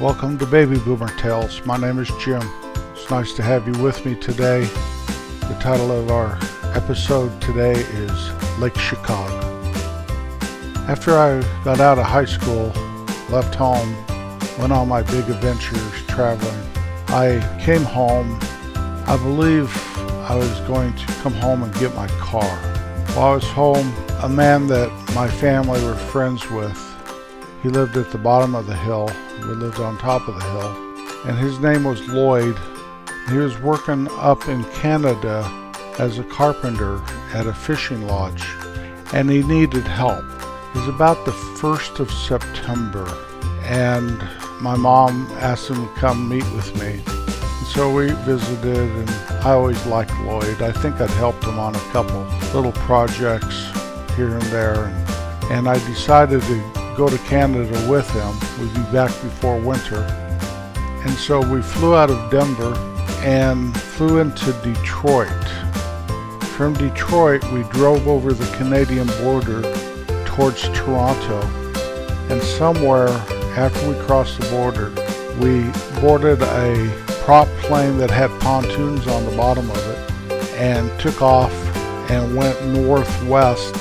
Welcome to Baby Boomer Tales. My name is Jim. It's nice to have you with me today. The title of our episode today is Lake Chicago. After I got out of high school, left home, went on my big adventures traveling, I came home. I believe I was going to come home and get my car. While I was home, a man that my family were friends with, he lived at the bottom of the hill. We lived on top of the hill. And his name was Lloyd. He was working up in Canada as a carpenter at a fishing lodge. And he needed help. It was about the 1st of September. And my mom asked him to come meet with me. And so we visited, and I always liked Lloyd. I think I'd helped him on a couple little projects here and there. And, and I decided to go to Canada with him. We'd be back before winter. And so we flew out of Denver and flew into Detroit. From Detroit, we drove over the Canadian border towards Toronto. And somewhere after we crossed the border, we boarded a prop plane that had pontoons on the bottom of it and took off and went northwest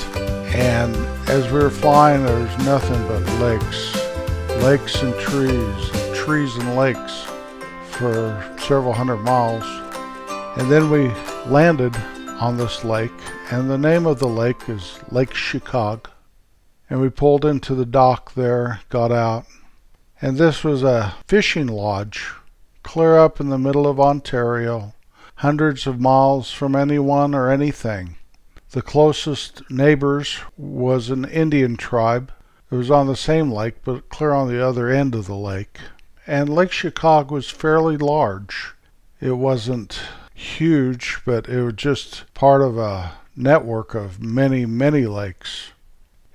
and as we were flying, there was nothing but lakes, lakes and trees, trees and lakes for several hundred miles. And then we landed on this lake, and the name of the lake is Lake Chicago. And we pulled into the dock there, got out, and this was a fishing lodge clear up in the middle of Ontario, hundreds of miles from anyone or anything. The closest neighbors was an Indian tribe. It was on the same lake, but clear on the other end of the lake. And Lake Chicago was fairly large. It wasn't huge, but it was just part of a network of many, many lakes.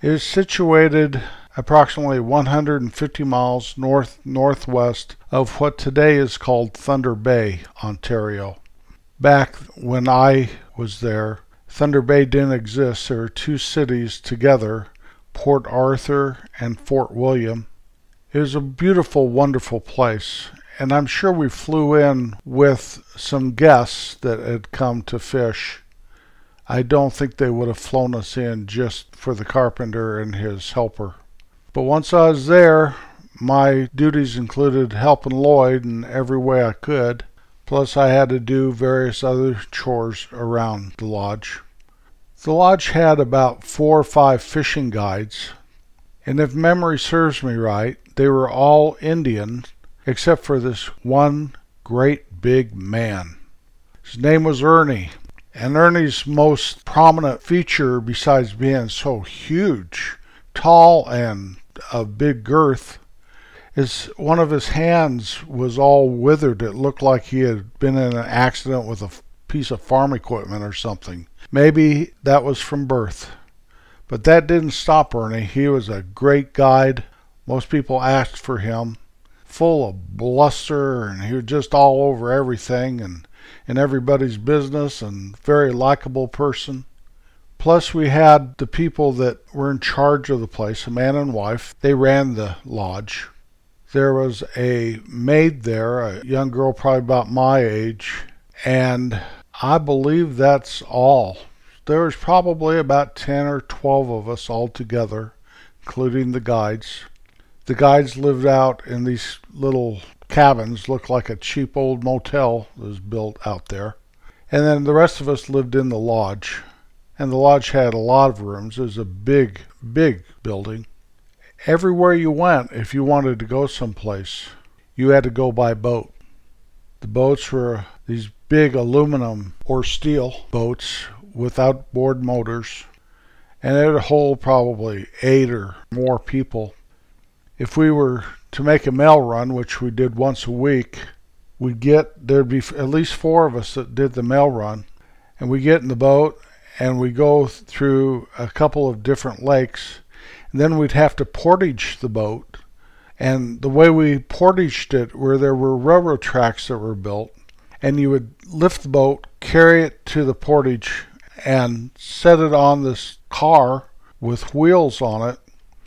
It is situated approximately 150 miles north northwest of what today is called Thunder Bay, Ontario. Back when I was there, Thunder Bay didn't exist. There were two cities together, Port Arthur and Fort William. It was a beautiful, wonderful place, and I'm sure we flew in with some guests that had come to fish. I don't think they would have flown us in just for the carpenter and his helper. But once I was there, my duties included helping Lloyd in every way I could. Plus, I had to do various other chores around the lodge. The lodge had about four or five fishing guides, and if memory serves me right, they were all Indian except for this one great big man. His name was Ernie, and Ernie's most prominent feature, besides being so huge, tall, and of big girth, his one of his hands was all withered. It looked like he had been in an accident with a piece of farm equipment or something. Maybe that was from birth. But that didn't stop Ernie. He was a great guide. Most people asked for him. Full of bluster, and he was just all over everything and in everybody's business, and very likable person. Plus, we had the people that were in charge of the place, a man and wife. They ran the lodge. There was a maid there, a young girl probably about my age, and I believe that's all. There was probably about 10 or 12 of us all together, including the guides. The guides lived out in these little cabins, looked like a cheap old motel that was built out there. And then the rest of us lived in the lodge. And the lodge had a lot of rooms. It was a big, big building. Everywhere you went, if you wanted to go someplace, you had to go by boat. The boats were these big aluminum or steel boats with outboard motors, and it would hold probably eight or more people. If we were to make a mail run, which we did once a week, we'd get there'd be at least four of us that did the mail run, and we get in the boat and we go through a couple of different lakes then we'd have to portage the boat. And the way we portaged it, where there were railroad tracks that were built, and you would lift the boat, carry it to the portage, and set it on this car with wheels on it,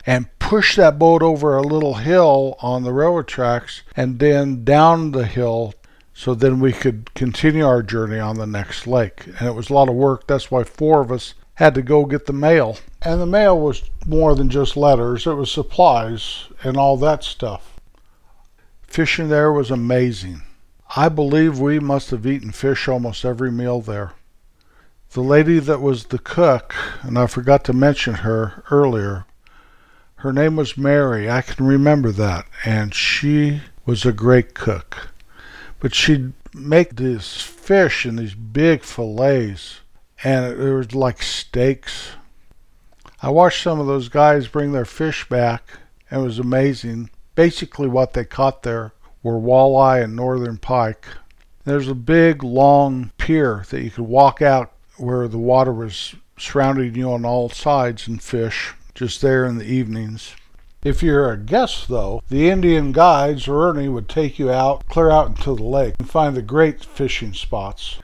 and push that boat over a little hill on the railroad tracks and then down the hill so then we could continue our journey on the next lake. And it was a lot of work. That's why four of us had to go get the mail. And the mail was more than just letters, it was supplies and all that stuff. Fishing there was amazing. I believe we must have eaten fish almost every meal there. The lady that was the cook, and I forgot to mention her earlier, her name was Mary. I can remember that. And she was a great cook. But she'd make these fish in these big fillets, and it, was like steaks. I watched some of those guys bring their fish back, and it was amazing. Basically, what they caught there were walleye and northern pike. There's a big, long pier that you could walk out where the water was surrounding you on all sides and fish just there in the evenings. If you're a guest, though, the Indian guides or Ernie would take you out, clear out into the lake, and find the great fishing spots.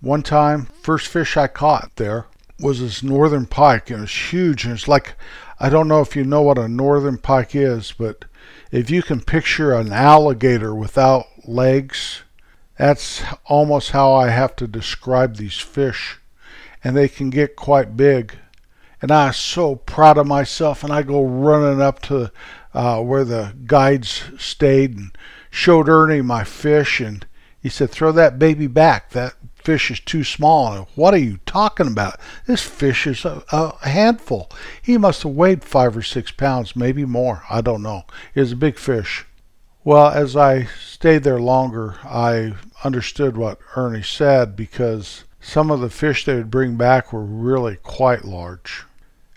One time, first fish I caught there was this northern pike, and it was huge, and it's like I don't know if you know what a northern pike is, but if you can picture an alligator without legs, that's almost how I have to describe these fish, and they can get quite big and I was so proud of myself. And I go running up to uh, where the guides stayed and showed Ernie my fish, and he said, "Throw that baby back. That fish is too small." What are you talking about? This fish is a, a handful. He must have weighed five or six pounds, maybe more. I don't know. It was a big fish. Well, as I stayed there longer, I understood what Ernie said because some of the fish they would bring back were really quite large.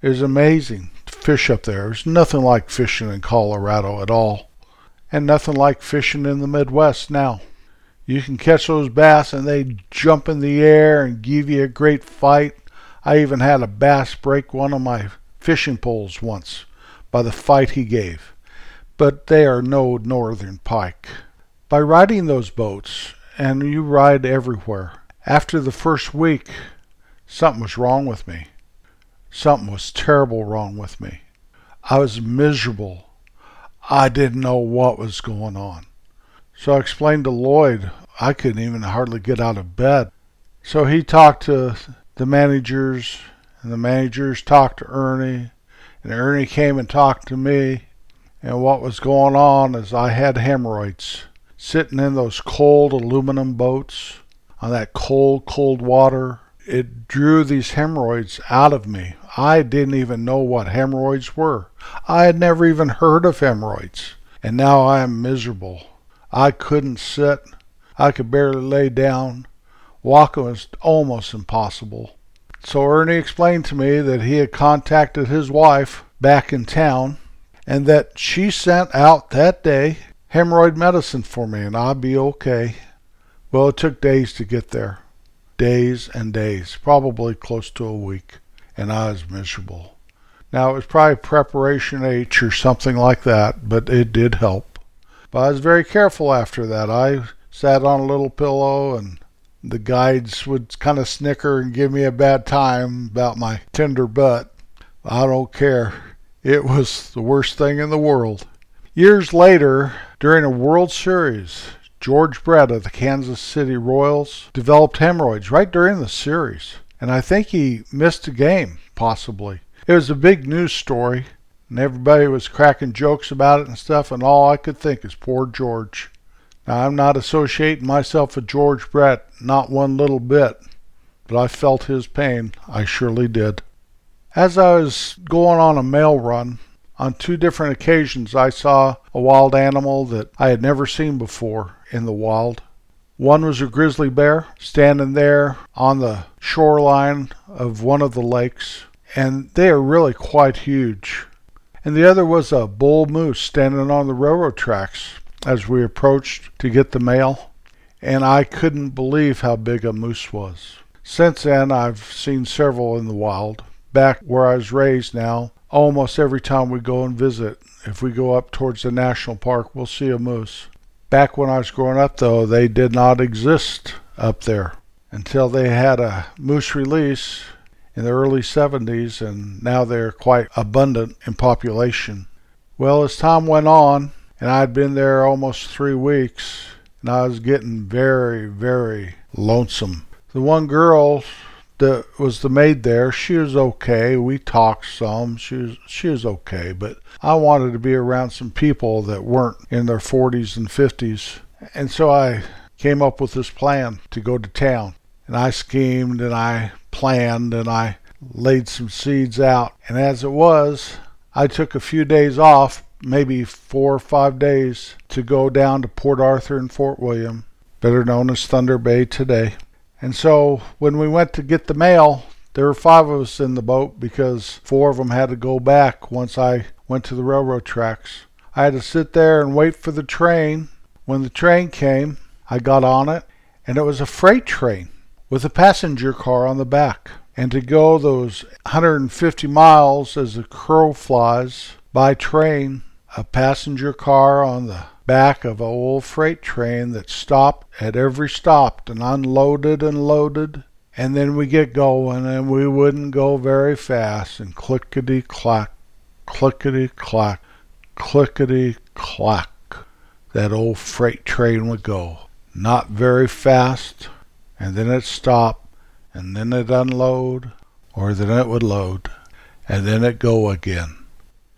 It was amazing to fish up there. There's nothing like fishing in Colorado at all, and nothing like fishing in the Midwest now. You can catch those bass and they jump in the air and give you a great fight. I even had a bass break one of my fishing poles once by the fight he gave. But they are no northern pike. By riding those boats, and you ride everywhere, after the first week, something was wrong with me. Something was terrible wrong with me. I was miserable. I didn't know what was going on. So I explained to Lloyd I couldn't even hardly get out of bed. So he talked to the managers, and the managers talked to Ernie, and Ernie came and talked to me. And what was going on is I had hemorrhoids sitting in those cold aluminum boats on that cold, cold water. It drew these hemorrhoids out of me. I didn't even know what hemorrhoids were. I had never even heard of hemorrhoids. And now I am miserable. I couldn't sit. I could barely lay down. Walking was almost impossible. So Ernie explained to me that he had contacted his wife back in town and that she sent out that day hemorrhoid medicine for me and I'd be okay. Well, it took days to get there. Days and days, probably close to a week and I was miserable. Now, it was probably preparation H or something like that, but it did help. But I was very careful after that. I sat on a little pillow, and the guides would kind of snicker and give me a bad time about my tender butt. I don't care. It was the worst thing in the world. Years later, during a World Series, George Brett of the Kansas City Royals developed hemorrhoids right during the series and I think he missed a game, possibly. It was a big news story, and everybody was cracking jokes about it and stuff, and all I could think is poor George. Now, I'm not associating myself with George Brett, not one little bit, but I felt his pain. I surely did. As I was going on a mail run, on two different occasions I saw a wild animal that I had never seen before in the wild. One was a grizzly bear standing there on the shoreline of one of the lakes, and they are really quite huge. And the other was a bull moose standing on the railroad tracks as we approached to get the mail, and I couldn't believe how big a moose was. Since then, I've seen several in the wild. Back where I was raised now, almost every time we go and visit, if we go up towards the national park, we'll see a moose. Back when I was growing up, though, they did not exist up there until they had a moose release in the early 70s, and now they're quite abundant in population. Well, as time went on, and I'd been there almost three weeks, and I was getting very, very lonesome. The one girl that was the maid there, she was okay. We talked some. She was she was okay, but I wanted to be around some people that weren't in their 40s and 50s. And so I came up with this plan to go to town. And I schemed and I planned and I laid some seeds out. And as it was, I took a few days off, maybe four or five days, to go down to Port Arthur and Fort William, better known as Thunder Bay today. And so when we went to get the mail, there were five of us in the boat because four of them had to go back once I went to the railroad tracks. I had to sit there and wait for the train. When the train came, I got on it, and it was a freight train with a passenger car on the back. And to go those 150 miles as the crow flies by train, a passenger car on the back of an old freight train that stopped at every stop and unloaded and loaded. And then we get going, and we wouldn't go very fast, and clickety clack, clickety clack, clickety clack, that old freight train would go. Not very fast, and then it stop, and then it unload, or then it would load, and then it go again.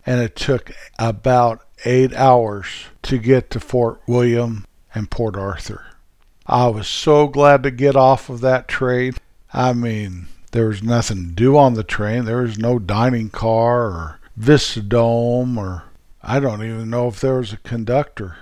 And it took about eight hours to get to Fort William and Port Arthur. I was so glad to get off of that train. I mean, there was nothing to do on the train. There was no dining car or Vista Dome, or I don't even know if there was a conductor.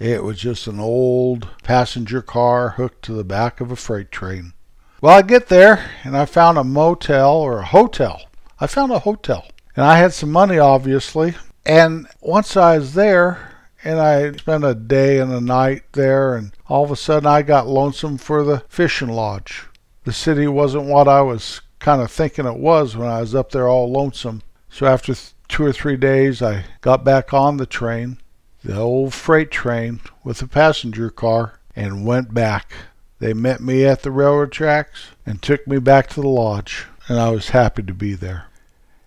It was just an old passenger car hooked to the back of a freight train. Well, I get there and I found a motel or a hotel. I found a hotel. And I had some money, obviously. And once I was there, and I spent a day and a night there, and all of a sudden I got lonesome for the fishing lodge. The city wasn't what I was kind of thinking it was when I was up there all lonesome. So after two or three days, I got back on the train the old freight train with a passenger car and went back. They met me at the railroad tracks and took me back to the lodge, and I was happy to be there.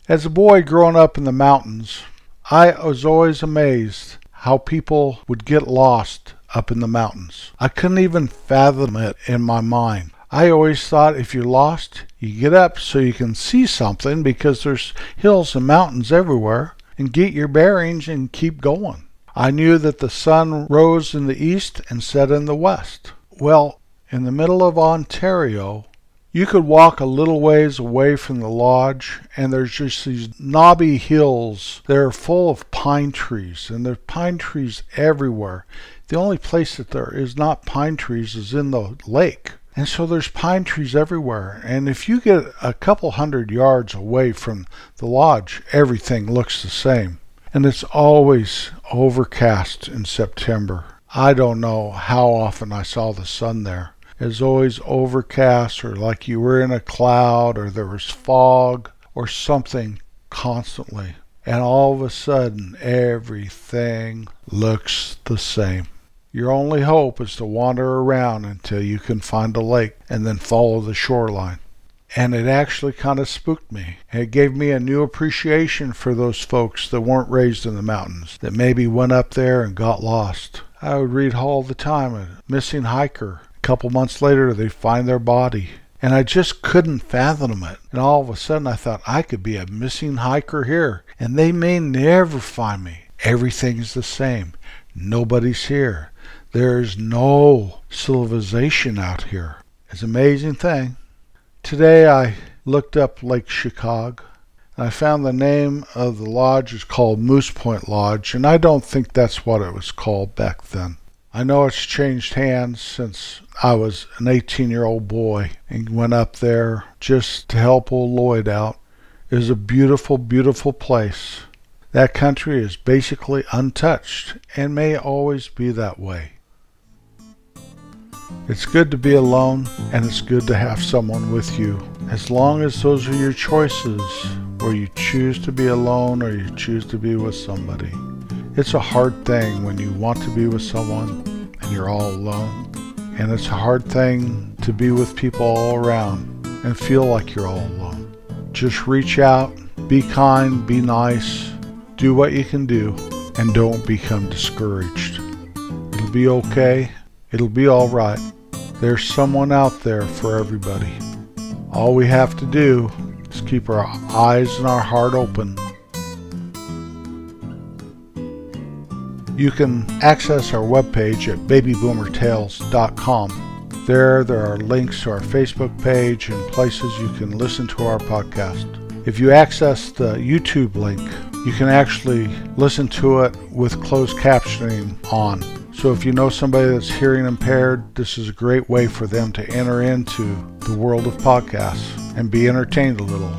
As a boy growing up in the mountains, I was always amazed how people would get lost up in the mountains. I couldn't even fathom it in my mind. I always thought if you're lost, you get up so you can see something because there's hills and mountains everywhere and get your bearings and keep going. I knew that the sun rose in the east and set in the west. Well, in the middle of Ontario, you could walk a little ways away from the lodge, and there's just these knobby hills that are full of pine trees, and there's pine trees everywhere. The only place that there is not pine trees is in the lake. And so there's pine trees everywhere. And if you get a couple hundred yards away from the lodge, everything looks the same and it's always overcast in September. I don't know how often I saw the sun there. It's always overcast, or like you were in a cloud, or there was fog, or something constantly. And all of a sudden, everything looks the same. Your only hope is to wander around until you can find a lake and then follow the shoreline and it actually kind of spooked me. It gave me a new appreciation for those folks that weren't raised in the mountains, that maybe went up there and got lost. I would read all the time a missing hiker. A couple months later, they find their body. And I just couldn't fathom it. And all of a sudden, I thought I could be a missing hiker here, and they may never find me. Everything's the same. Nobody's here. There's no civilization out here. It's an amazing thing. Today I looked up Lake Chicog. I found the name of the lodge is called Moose Point Lodge, and I don't think that's what it was called back then. I know it's changed hands since I was an 18 year old boy and went up there just to help old Lloyd out. It is a beautiful, beautiful place. That country is basically untouched and may always be that way. It's good to be alone, and it's good to have someone with you. As long as those are your choices, where you choose to be alone or you choose to be with somebody. It's a hard thing when you want to be with someone and you're all alone. And it's a hard thing to be with people all around and feel like you're all alone. Just reach out, be kind, be nice, do what you can do, and don't become discouraged. It'll be okay. It'll be all right. There's someone out there for everybody. All we have to do is keep our eyes and our heart open. You can access our webpage at babyboomertales.com. There, there are links to our Facebook page and places you can listen to our podcast. If you access the YouTube link, you can actually listen to it with closed captioning on. So if you know somebody that's hearing impaired, this is a great way for them to enter into the world of podcasts and be entertained a little,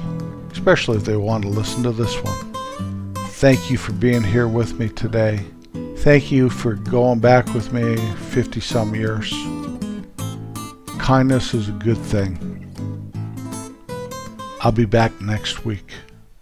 especially if they want to listen to this one. Thank you for being here with me today. Thank you for going back with me 50 some years. Kindness is a good thing. I'll be back next week.